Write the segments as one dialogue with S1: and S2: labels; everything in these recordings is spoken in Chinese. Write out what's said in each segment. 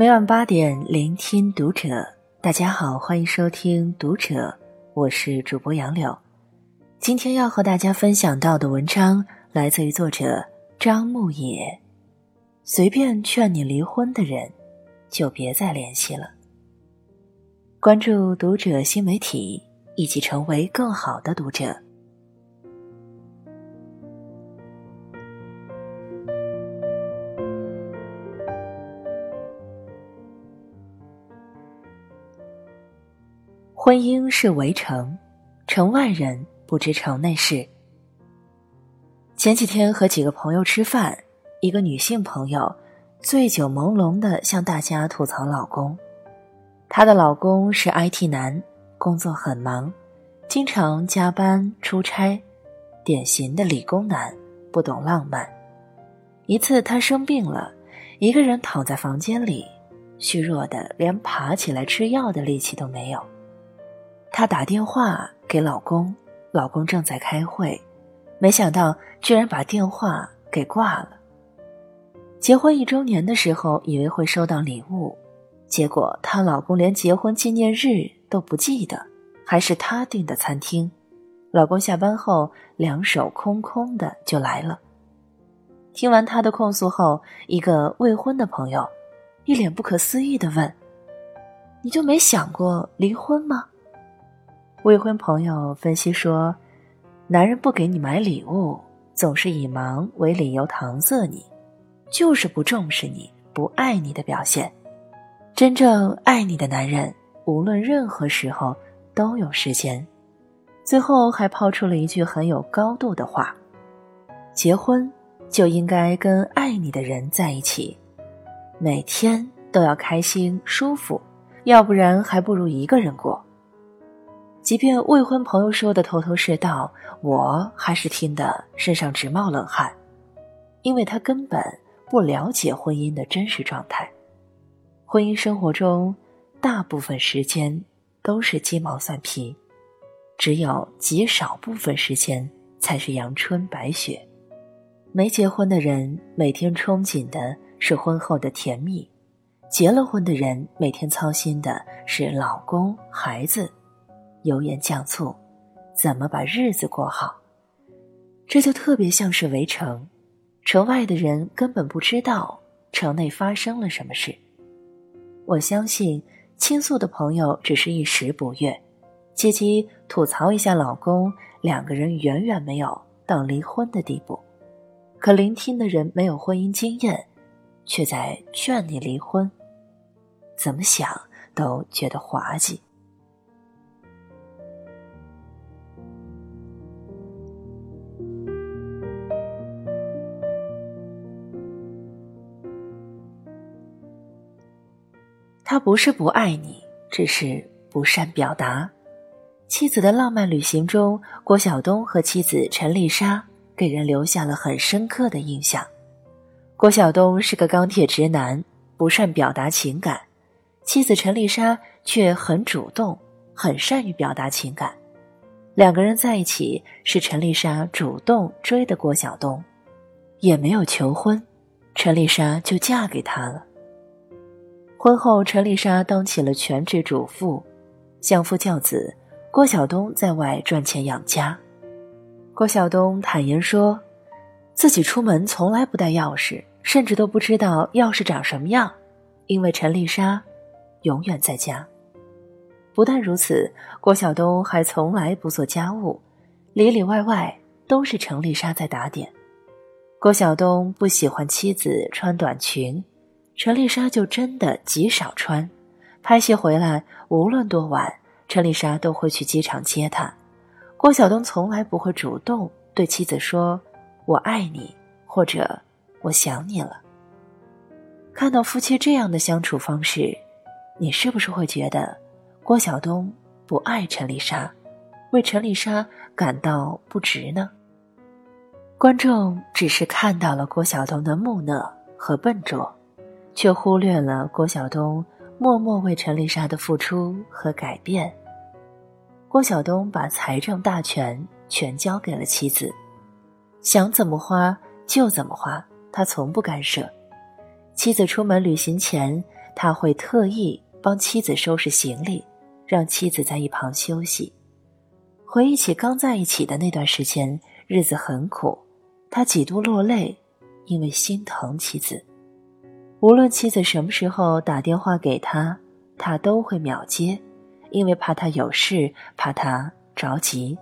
S1: 每晚八点，聆听读者。大家好，欢迎收听《读者》，我是主播杨柳。今天要和大家分享到的文章来自于作者张牧野。随便劝你离婚的人，就别再联系了。关注《读者》新媒体，一起成为更好的读者。婚姻是围城，城外人不知城内事。前几天和几个朋友吃饭，一个女性朋友醉酒朦胧的向大家吐槽老公。她的老公是 IT 男，工作很忙，经常加班出差，典型的理工男，不懂浪漫。一次她生病了，一个人躺在房间里，虚弱的连爬起来吃药的力气都没有。她打电话给老公，老公正在开会，没想到居然把电话给挂了。结婚一周年的时候，以为会收到礼物，结果她老公连结婚纪念日都不记得，还是她订的餐厅。老公下班后两手空空的就来了。听完她的控诉后，一个未婚的朋友一脸不可思议的问：“你就没想过离婚吗？”未婚朋友分析说：“男人不给你买礼物，总是以忙为理由搪塞你，就是不重视你、不爱你的表现。真正爱你的男人，无论任何时候都有时间。”最后还抛出了一句很有高度的话：“结婚就应该跟爱你的人在一起，每天都要开心舒服，要不然还不如一个人过。”即便未婚朋友说的头头是道，我还是听得身上直冒冷汗，因为他根本不了解婚姻的真实状态。婚姻生活中，大部分时间都是鸡毛蒜皮，只有极少部分时间才是阳春白雪。没结婚的人每天憧憬的是婚后的甜蜜，结了婚的人每天操心的是老公孩子。油盐酱醋，怎么把日子过好？这就特别像是围城，城外的人根本不知道城内发生了什么事。我相信倾诉的朋友只是一时不悦，借机吐槽一下老公，两个人远远没有到离婚的地步。可聆听的人没有婚姻经验，却在劝你离婚，怎么想都觉得滑稽。他不是不爱你，只是不善表达。妻子的浪漫旅行中，郭晓东和妻子陈丽莎给人留下了很深刻的印象。郭晓东是个钢铁直男，不善表达情感；妻子陈丽莎却很主动，很善于表达情感。两个人在一起是陈丽莎主动追的郭晓东，也没有求婚，陈丽莎就嫁给他了。婚后，陈丽莎当起了全职主妇，相夫教子。郭晓东在外赚钱养家。郭晓东坦言说，自己出门从来不带钥匙，甚至都不知道钥匙长什么样，因为陈丽莎永远在家。不但如此，郭晓东还从来不做家务，里里外外都是陈丽莎在打点。郭晓东不喜欢妻子穿短裙。陈丽莎就真的极少穿，拍戏回来无论多晚，陈丽莎都会去机场接他。郭晓东从来不会主动对妻子说“我爱你”或者“我想你了”。看到夫妻这样的相处方式，你是不是会觉得郭晓东不爱陈丽莎，为陈丽莎感到不值呢？观众只是看到了郭晓东的木讷和笨拙。却忽略了郭晓东默默为陈丽莎的付出和改变。郭晓东把财政大权全交给了妻子，想怎么花就怎么花，他从不干涉。妻子出门旅行前，他会特意帮妻子收拾行李，让妻子在一旁休息。回忆起刚在一起的那段时间，日子很苦，他几度落泪，因为心疼妻子。无论妻子什么时候打电话给他，他都会秒接，因为怕他有事，怕他着急。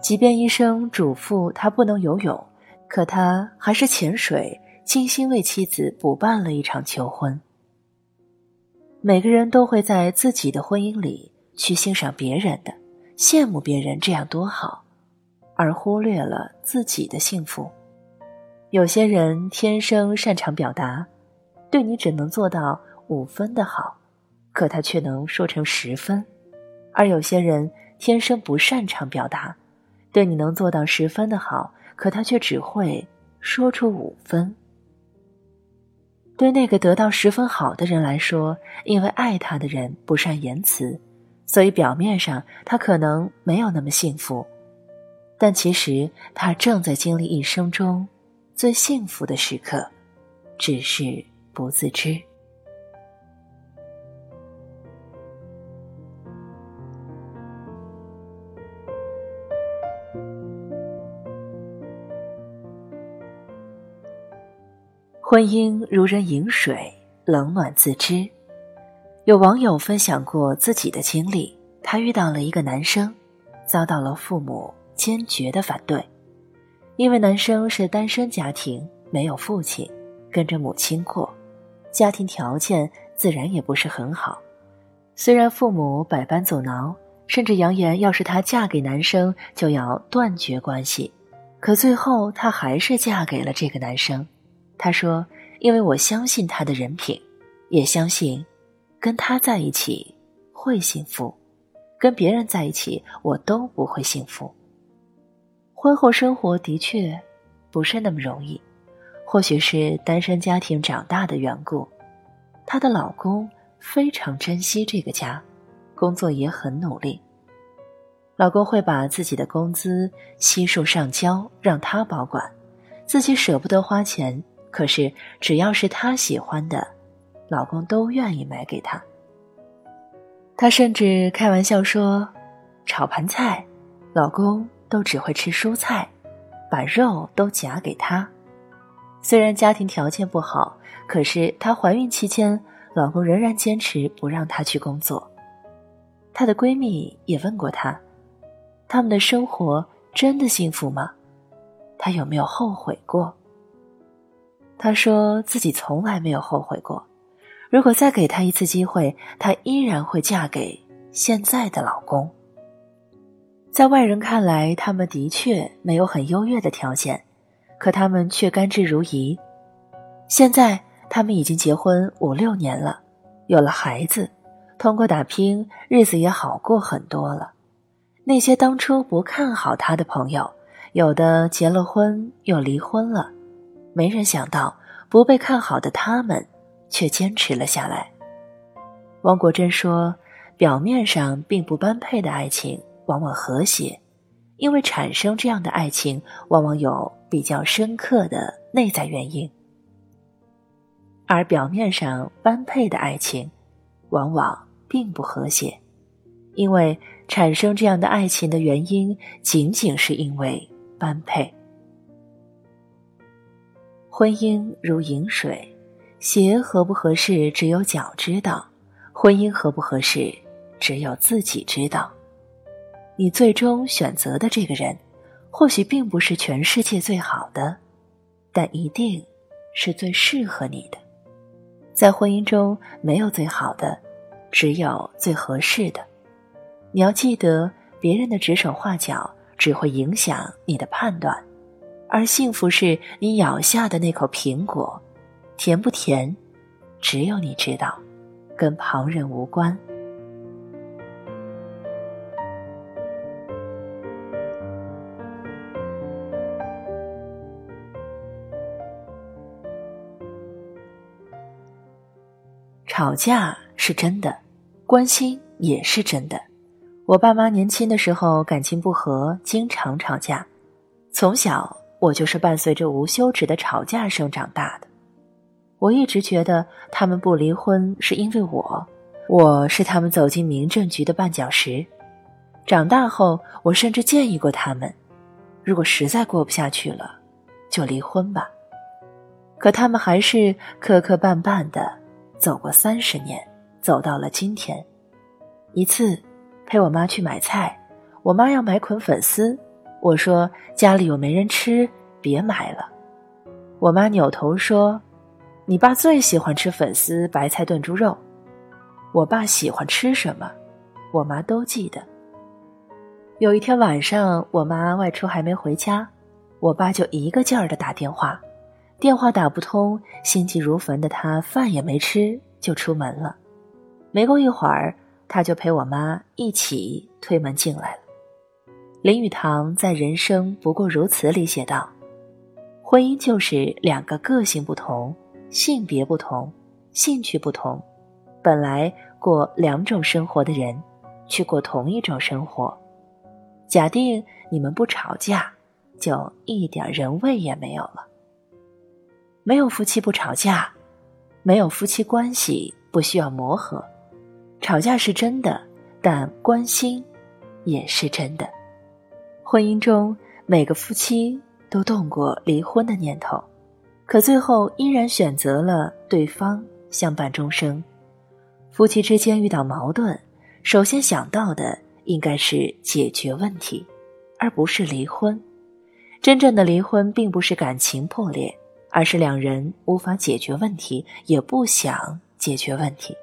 S1: 即便医生嘱咐他不能游泳，可他还是潜水，精心为妻子补办了一场求婚。每个人都会在自己的婚姻里去欣赏别人的，羡慕别人这样多好，而忽略了自己的幸福。有些人天生擅长表达。对你只能做到五分的好，可他却能说成十分；而有些人天生不擅长表达，对你能做到十分的好，可他却只会说出五分。对那个得到十分好的人来说，因为爱他的人不善言辞，所以表面上他可能没有那么幸福，但其实他正在经历一生中最幸福的时刻，只是。不自知。婚姻如人饮水，冷暖自知。有网友分享过自己的经历，他遇到了一个男生，遭到了父母坚决的反对，因为男生是单身家庭，没有父亲，跟着母亲过。家庭条件自然也不是很好，虽然父母百般阻挠，甚至扬言要是她嫁给男生就要断绝关系，可最后她还是嫁给了这个男生。她说：“因为我相信他的人品，也相信跟他在一起会幸福，跟别人在一起我都不会幸福。”婚后生活的确不是那么容易。或许是单身家庭长大的缘故，她的老公非常珍惜这个家，工作也很努力。老公会把自己的工资悉数上交让她保管，自己舍不得花钱，可是只要是她喜欢的，老公都愿意买给她。她甚至开玩笑说：“炒盘菜，老公都只会吃蔬菜，把肉都夹给她。”虽然家庭条件不好，可是她怀孕期间，老公仍然坚持不让她去工作。她的闺蜜也问过她，他们的生活真的幸福吗？她有没有后悔过？她说自己从来没有后悔过。如果再给她一次机会，她依然会嫁给现在的老公。在外人看来，他们的确没有很优越的条件。可他们却甘之如饴。现在他们已经结婚五六年了，有了孩子，通过打拼，日子也好过很多了。那些当初不看好他的朋友，有的结了婚又离婚了，没人想到不被看好的他们却坚持了下来。汪国真说：“表面上并不般配的爱情，往往和谐。”因为产生这样的爱情，往往有比较深刻的内在原因，而表面上般配的爱情，往往并不和谐，因为产生这样的爱情的原因，仅仅是因为般配。婚姻如饮水，鞋合不合适，只有脚知道；婚姻合不合适，只有自己知道。你最终选择的这个人，或许并不是全世界最好的，但一定是最适合你的。在婚姻中，没有最好的，只有最合适的。你要记得，别人的指手画脚只会影响你的判断，而幸福是你咬下的那口苹果，甜不甜，只有你知道，跟旁人无关。吵架是真的，关心也是真的。我爸妈年轻的时候感情不和，经常吵架。从小我就是伴随着无休止的吵架声长大的。我一直觉得他们不离婚是因为我，我是他们走进民政局的绊脚石。长大后，我甚至建议过他们，如果实在过不下去了，就离婚吧。可他们还是磕磕绊绊的走过三十年，走到了今天。一次，陪我妈去买菜，我妈要买捆粉丝，我说家里又没人吃，别买了。我妈扭头说。你爸最喜欢吃粉丝白菜炖猪肉，我爸喜欢吃什么，我妈都记得。有一天晚上，我妈外出还没回家，我爸就一个劲儿的打电话，电话打不通，心急如焚的他饭也没吃就出门了。没过一会儿，他就陪我妈一起推门进来了。林语堂在《人生不过如此》里写道：“婚姻就是两个个性不同。”性别不同，兴趣不同，本来过两种生活的人，去过同一种生活。假定你们不吵架，就一点人味也没有了。没有夫妻不吵架，没有夫妻关系不需要磨合。吵架是真的，但关心也是真的。婚姻中每个夫妻都动过离婚的念头。可最后依然选择了对方相伴终生。夫妻之间遇到矛盾，首先想到的应该是解决问题，而不是离婚。真正的离婚并不是感情破裂，而是两人无法解决问题，也不想解决问题。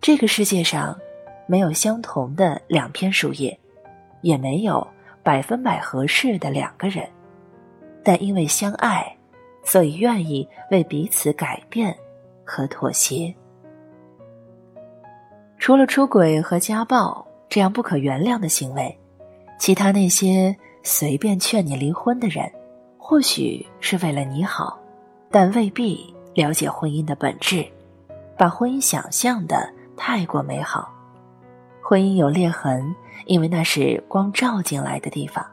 S1: 这个世界上没有相同的两片树叶，也没有百分百合适的两个人，但因为相爱。所以，愿意为彼此改变和妥协。除了出轨和家暴这样不可原谅的行为，其他那些随便劝你离婚的人，或许是为了你好，但未必了解婚姻的本质，把婚姻想象的太过美好。婚姻有裂痕，因为那是光照进来的地方。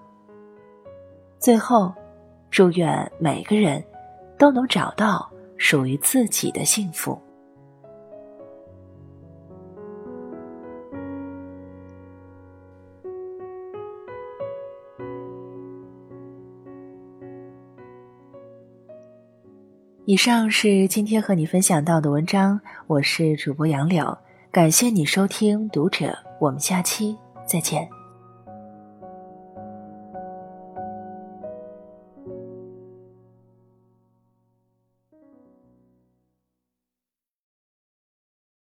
S1: 最后，祝愿每个人。都能找到属于自己的幸福。以上是今天和你分享到的文章，我是主播杨柳，感谢你收听《读者》，我们下期再见。